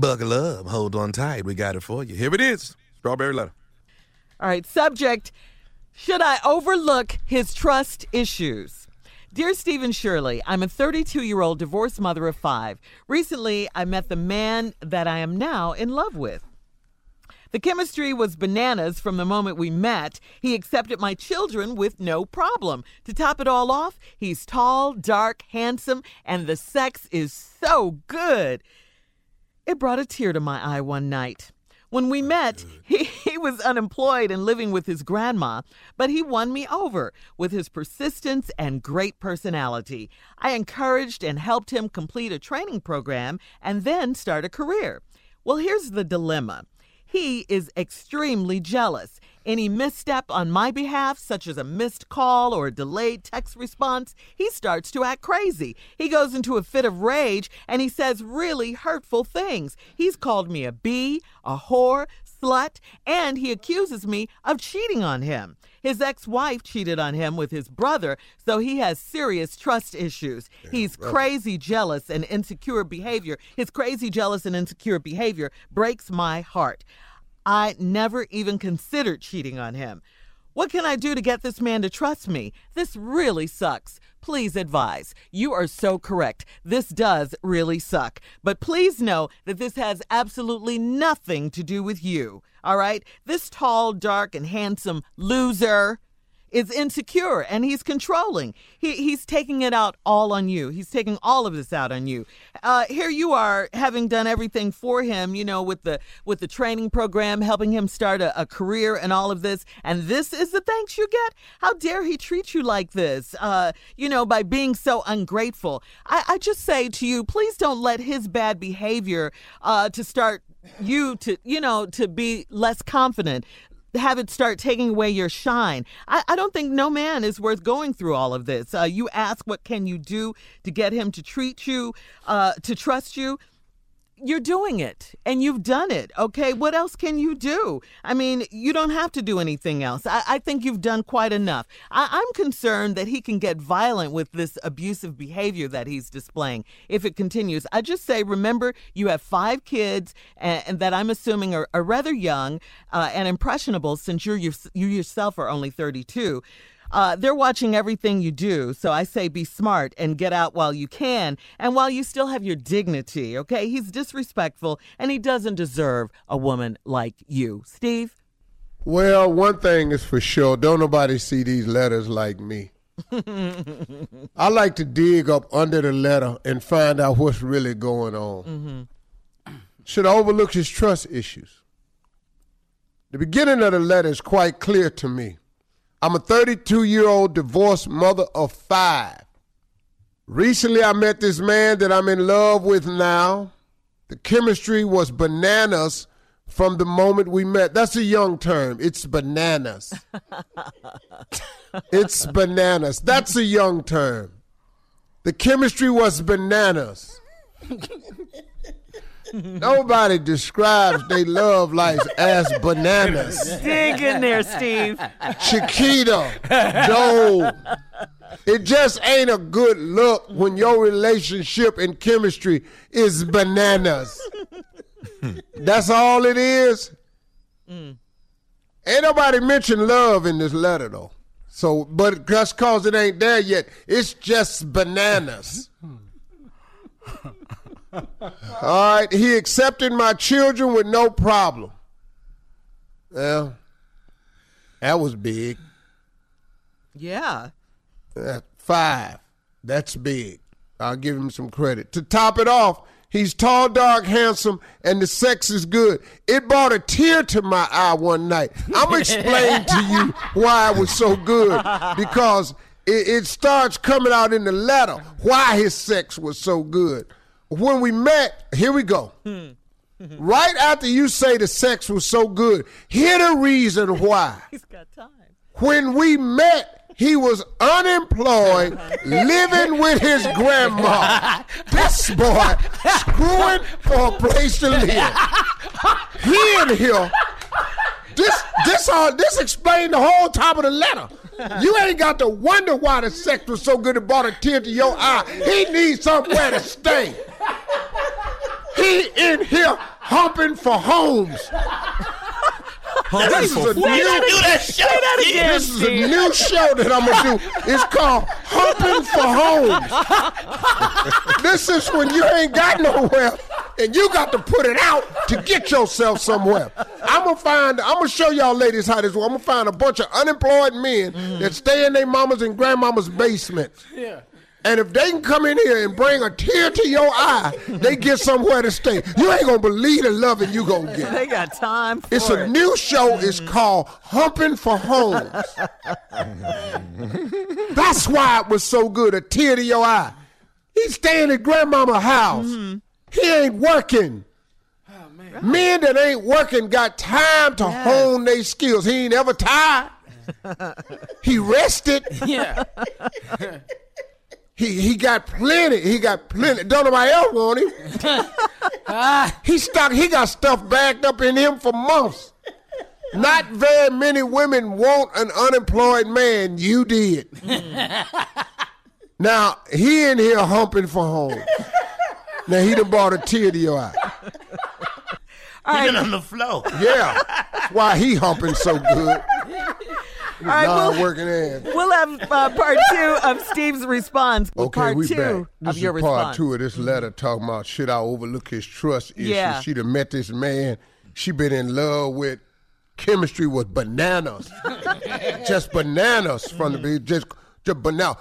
Buckle up, hold on tight. We got it for you. Here it is Strawberry Letter. All right, subject Should I overlook his trust issues? Dear Steve and Shirley, I'm a 32 year old divorced mother of five. Recently, I met the man that I am now in love with. The chemistry was bananas from the moment we met. He accepted my children with no problem. To top it all off, he's tall, dark, handsome, and the sex is so good. It brought a tear to my eye one night. When we oh, met, he, he was unemployed and living with his grandma, but he won me over with his persistence and great personality. I encouraged and helped him complete a training program and then start a career. Well, here's the dilemma. He is extremely jealous. Any misstep on my behalf, such as a missed call or a delayed text response, he starts to act crazy. He goes into a fit of rage and he says really hurtful things. He's called me a bee, a whore, slut, and he accuses me of cheating on him. His ex wife cheated on him with his brother, so he has serious trust issues. He's crazy jealous and insecure behavior. His crazy jealous and insecure behavior breaks my heart. I never even considered cheating on him. What can I do to get this man to trust me? This really sucks. Please advise. You are so correct. This does really suck. But please know that this has absolutely nothing to do with you. All right? This tall, dark, and handsome loser is insecure and he's controlling. He, he's taking it out all on you. He's taking all of this out on you. Uh, here you are having done everything for him, you know, with the with the training program, helping him start a, a career and all of this. And this is the thanks you get. How dare he treat you like this? Uh, you know, by being so ungrateful. I, I just say to you, please don't let his bad behavior uh, to start you to you know to be less confident have it start taking away your shine. I, I don't think no man is worth going through all of this. Uh, you ask, what can you do to get him to treat you, uh, to trust you? You're doing it and you've done it. Okay. What else can you do? I mean, you don't have to do anything else. I, I think you've done quite enough. I, I'm concerned that he can get violent with this abusive behavior that he's displaying if it continues. I just say, remember, you have five kids and, and that I'm assuming are, are rather young uh, and impressionable since you're, you you yourself are only 32. Uh, they're watching everything you do. So I say be smart and get out while you can and while you still have your dignity, okay? He's disrespectful and he doesn't deserve a woman like you. Steve? Well, one thing is for sure don't nobody see these letters like me. I like to dig up under the letter and find out what's really going on. Mm-hmm. Should overlook his trust issues. The beginning of the letter is quite clear to me. I'm a 32 year old divorced mother of five. Recently, I met this man that I'm in love with now. The chemistry was bananas from the moment we met. That's a young term. It's bananas. it's bananas. That's a young term. The chemistry was bananas. Nobody describes they love life as bananas. Dig in there, Steve. Chiquita, Joe. It just ain't a good look when your relationship and chemistry is bananas. That's all it is. Mm. Ain't nobody mention love in this letter though. So, but just cause it ain't there yet, it's just bananas. All right, he accepted my children with no problem. Well, that was big. Yeah. Uh, five. That's big. I'll give him some credit. To top it off, he's tall, dark, handsome, and the sex is good. It brought a tear to my eye one night. I'm gonna explain to you why it was so good because it, it starts coming out in the letter why his sex was so good when we met, here we go. Hmm. right after you say the sex was so good, here the reason why. He's got time. When we met, he was unemployed, uh-huh. living with his grandma. This boy screwing for a place to live. He in here. This this all this explained the whole top of the letter. You ain't got to wonder why the sex was so good it brought a tear to your eye. He needs somewhere to stay. He He in here humping for homes. This is a new, that show. That again. this is a new show that I'm gonna do. It's called Humping for Homes. this is when you ain't got nowhere and you got to put it out to get yourself somewhere. I'm gonna find. I'm gonna show y'all ladies how this works. I'm gonna find a bunch of unemployed men that stay in their mamas and grandmamas' basements. Yeah. And if they can come in here and bring a tear to your eye, they get somewhere to stay. You ain't gonna believe the loving you gonna get. They got time for It's it. a new show. It's called Humping for Homes. That's why it was so good. A tear to your eye. He's staying at grandmama's house. Mm-hmm. He ain't working. Oh, Men that ain't working got time to hone their skills. He ain't ever tired. he rested. Yeah. He he got plenty. He got plenty. Don't nobody else want him. he stuck. He got stuff backed up in him for months. Not very many women want an unemployed man. You did. now he in here humping for home. Now he done brought a tear to your eye. All He been right, on the floor. Yeah, that's why he humping so good. All right, we'll, Non-working we'll have uh, part two of Steve's response. Okay, part we two back. This of is your part response. two of this letter talking about should I overlook his trust issue? Yeah. She'd have met this man. She been in love with chemistry was bananas, just bananas from the beginning. Just just banana.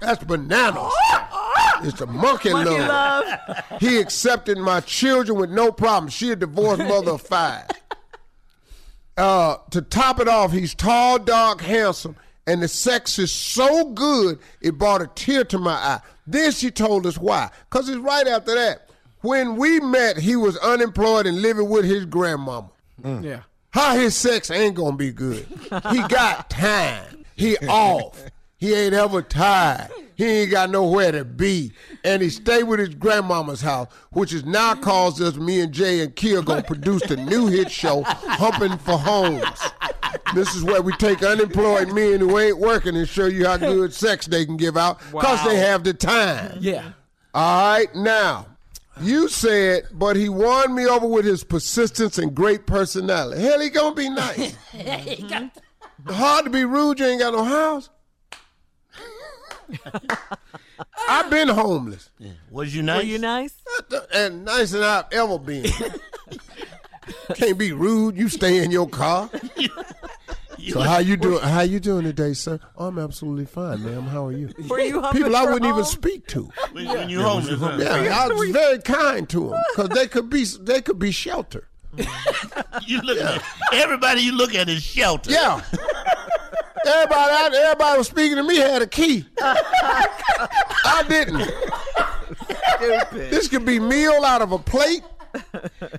That's bananas. It's a monkey, Monkey love. love. He accepted my children with no problem. She a divorced mother of five. Uh, to top it off, he's tall, dark, handsome, and the sex is so good it brought a tear to my eye. Then she told us why. Because it's right after that. When we met, he was unemployed and living with his grandmama. Yeah. How his sex ain't gonna be good. He got time. He off. He ain't ever tired. He ain't got nowhere to be. And he stayed with his grandmama's house, which is now caused us, me and Jay and Kia gonna produce the new hit show, Humping for Homes. This is where we take unemployed men who ain't working and show you how good sex they can give out because they have the time. Yeah. All right, now, you said, but he won me over with his persistence and great personality. Hell, he gonna be nice. Hard to be rude, you ain't got no house. I've been homeless. Was you nice? Were you nice? And nice than I've ever been. Can't be rude. You stay in your car. You So how you doing? How you doing today, sir? Oh, I'm absolutely fine, ma'am. How are you? Were you People I wouldn't even speak to. when, when you homeless, huh? Yeah, I was very kind to them because they could be they could be shelter. You look at everybody you look at is shelter. Yeah. Everybody, out- everybody was speaking to me had a key. I didn't. Stupid. This could be meal out of a plate,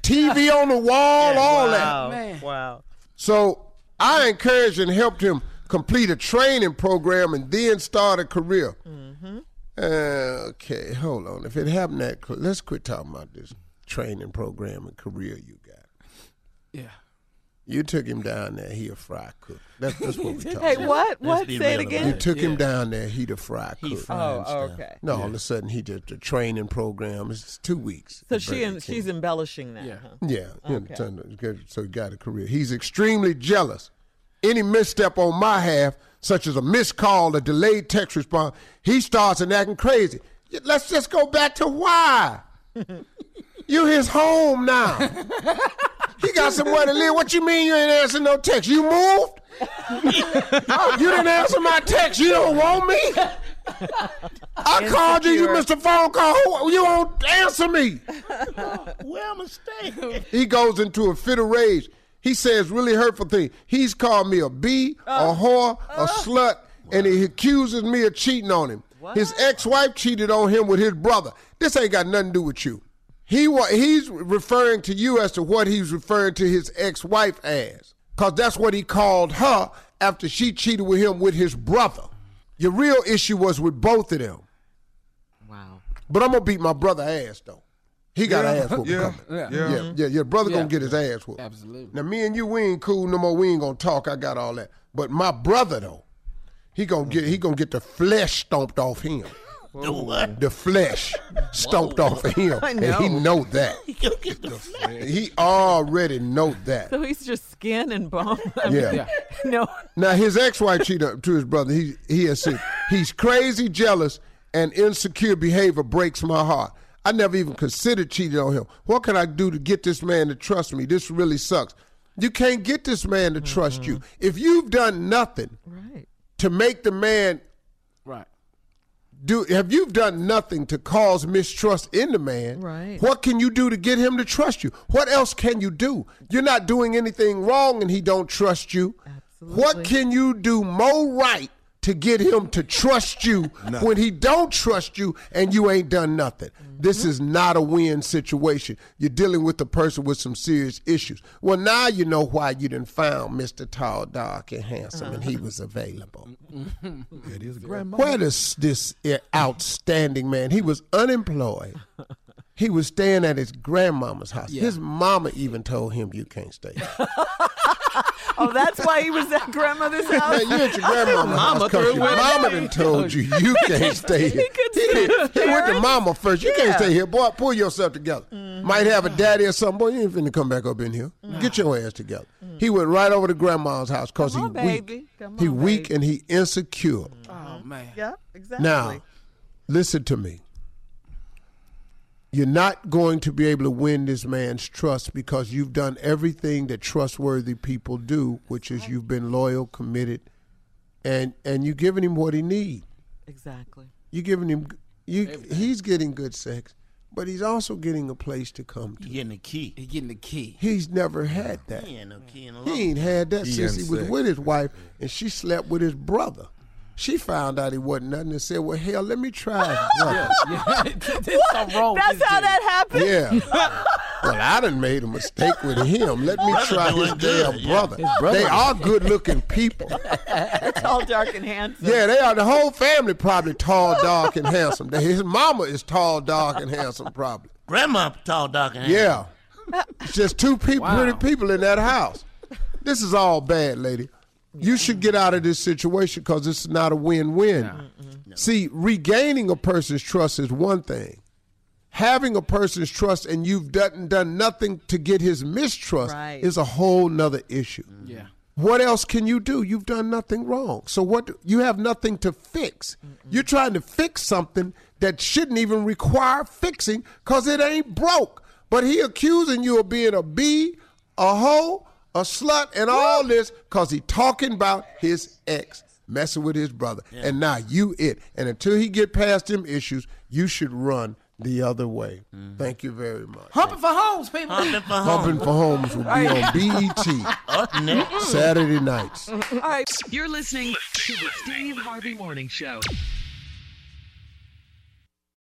TV on the wall, all that. Wow. Man. Wow. So I encouraged and helped him complete a training program and then start a career. Uh, okay, hold on. If it happened that, let's quit talking about this training program and career you got. Yeah. You took him down there. He a fry cook. That's, that's what we talking Hey, about. what? What? Say it again. You about took him down there. He the fry cook. He fry Oh, stuff. okay. No, all of a sudden he did the training program. It's two weeks. So at she and she's embellishing that. Yeah. Huh? yeah. Okay. So he got a career. He's extremely jealous. Any misstep on my half, such as a missed call, a delayed text response, he starts and acting crazy. Let's just go back to why. you his home now. he got somewhere to live. What you mean you ain't answering no text? You moved? Oh, you didn't answer my text. You don't want me? I called you. You missed a phone call. You won't answer me. Where am I staying? He goes into a fit of rage. He says really hurtful things. He's called me a bee, a uh, whore, a uh. slut, and he accuses me of cheating on him. His ex-wife cheated on him with his brother. This ain't got nothing to do with you. He wa- he's referring to you as to what he's referring to his ex-wife as, cause that's what he called her after she cheated with him with his brother. Your real issue was with both of them. Wow. But I'm gonna beat my brother ass though. He got Yeah, ass whooping yeah, coming. yeah. Yeah, Mm-hmm. yeah, your brother Yeah. gonna get his ass whooped. Absolutely. Now me and you, we ain't cool no more. We ain't gonna talk. I got all that. But my brother though, he gonna get he gonna get the flesh stomped off him. The what? The flesh stomped off of him, I and he know. know that. You get the flag. He already know that. So he's just skin and bone. I mean, Yeah. No. Now his ex-wife cheated to his brother. He he has said he's crazy, jealous, and insecure behavior breaks my heart. I never even considered cheating on him. What can I do to get this man to trust me? This really sucks. You can't get this man to trust mm-hmm. you if you've done nothing Right. to make the man Right. Do. Have you done nothing to cause mistrust in the man? Right. What can you do to get him to trust you? What else can you do? You're not doing anything wrong, and he don't trust you. Absolutely. What can you do more right to get him to trust you when he don't trust you and you ain't done nothing? This mm-hmm. is not a win situation. You're dealing with a person with some serious issues. Well, now you know why you didn't found Mr. Tall, Dark, and Handsome, and he uh-huh. was available. It is grandma. Where does this eh, outstanding man? He was unemployed. He was staying at his grandmama's house. His mama even told him, "You can't stay." here." Oh, that's why he was at grandmother's house. Man, you at your grandmama's house because your mama done told you you can't stay here. could He, see didn't- his he went to mama first. You can't stay here, boy. Pull yourself together. Mm-hmm. Might have a daddy or something, boy. You ain't finna come back up in here. Mm-hmm. Get your ass together. Mm-hmm. He went right over to grandma's house because he on, weak. baby. Come He on, weak baby. and he insecure. Oh man. Yeah, exactly. Now, listen to me. You're not going to be able to win this man's trust because you've done everything that trustworthy people do, which is you've been loyal, committed, and and you're giving him what he needs. exactly. You're giving him you he's getting good sex, but he's also getting a place to come to. You getting the key. He getting the key. He's never had that. He ain't no key in the He ain't had that He since he was unsafe. with his wife, and she slept with his brother. She found out he wasn't nothing and said, "Well, hell, let me try his brother." Yeah. There's wrong That's how dude. that happened. Yeah. well, I done made a mistake with him. Let me try his doing good, damn yeah. brother. His brother. They are good looking people. Tall, dark, and handsome. Yeah, they are. The whole family probably tall, dark, and handsome. His mama is tall, dark, and handsome, probably. Grandma tall, dark, and handsome. Yeah. It's just two people, Wow. pretty people in that house. This is all bad, lady. You should get out of this situation because this is not a win-win. See, regaining a person's trust is one thing. Having a person's trust and you've done, done nothing to get his mistrust Right. is a whole nother issue. Mm-hmm. Yeah. What else can you do? You've done nothing wrong. So what you have nothing to fix. You're trying to fix something that shouldn't even require fixing cuz it ain't broke. But he accusing you of being a bee, a hoe, a slut and all this cuz he talking about his ex messing with his brother. And now you it. And until he get past them issues, you should run the other way. Mm-hmm. Thank you very much. Humping for homes, people. Humping for Humping for Homes will be on BET Saturday nights. All right. You're listening to the Steve Harvey Morning Show.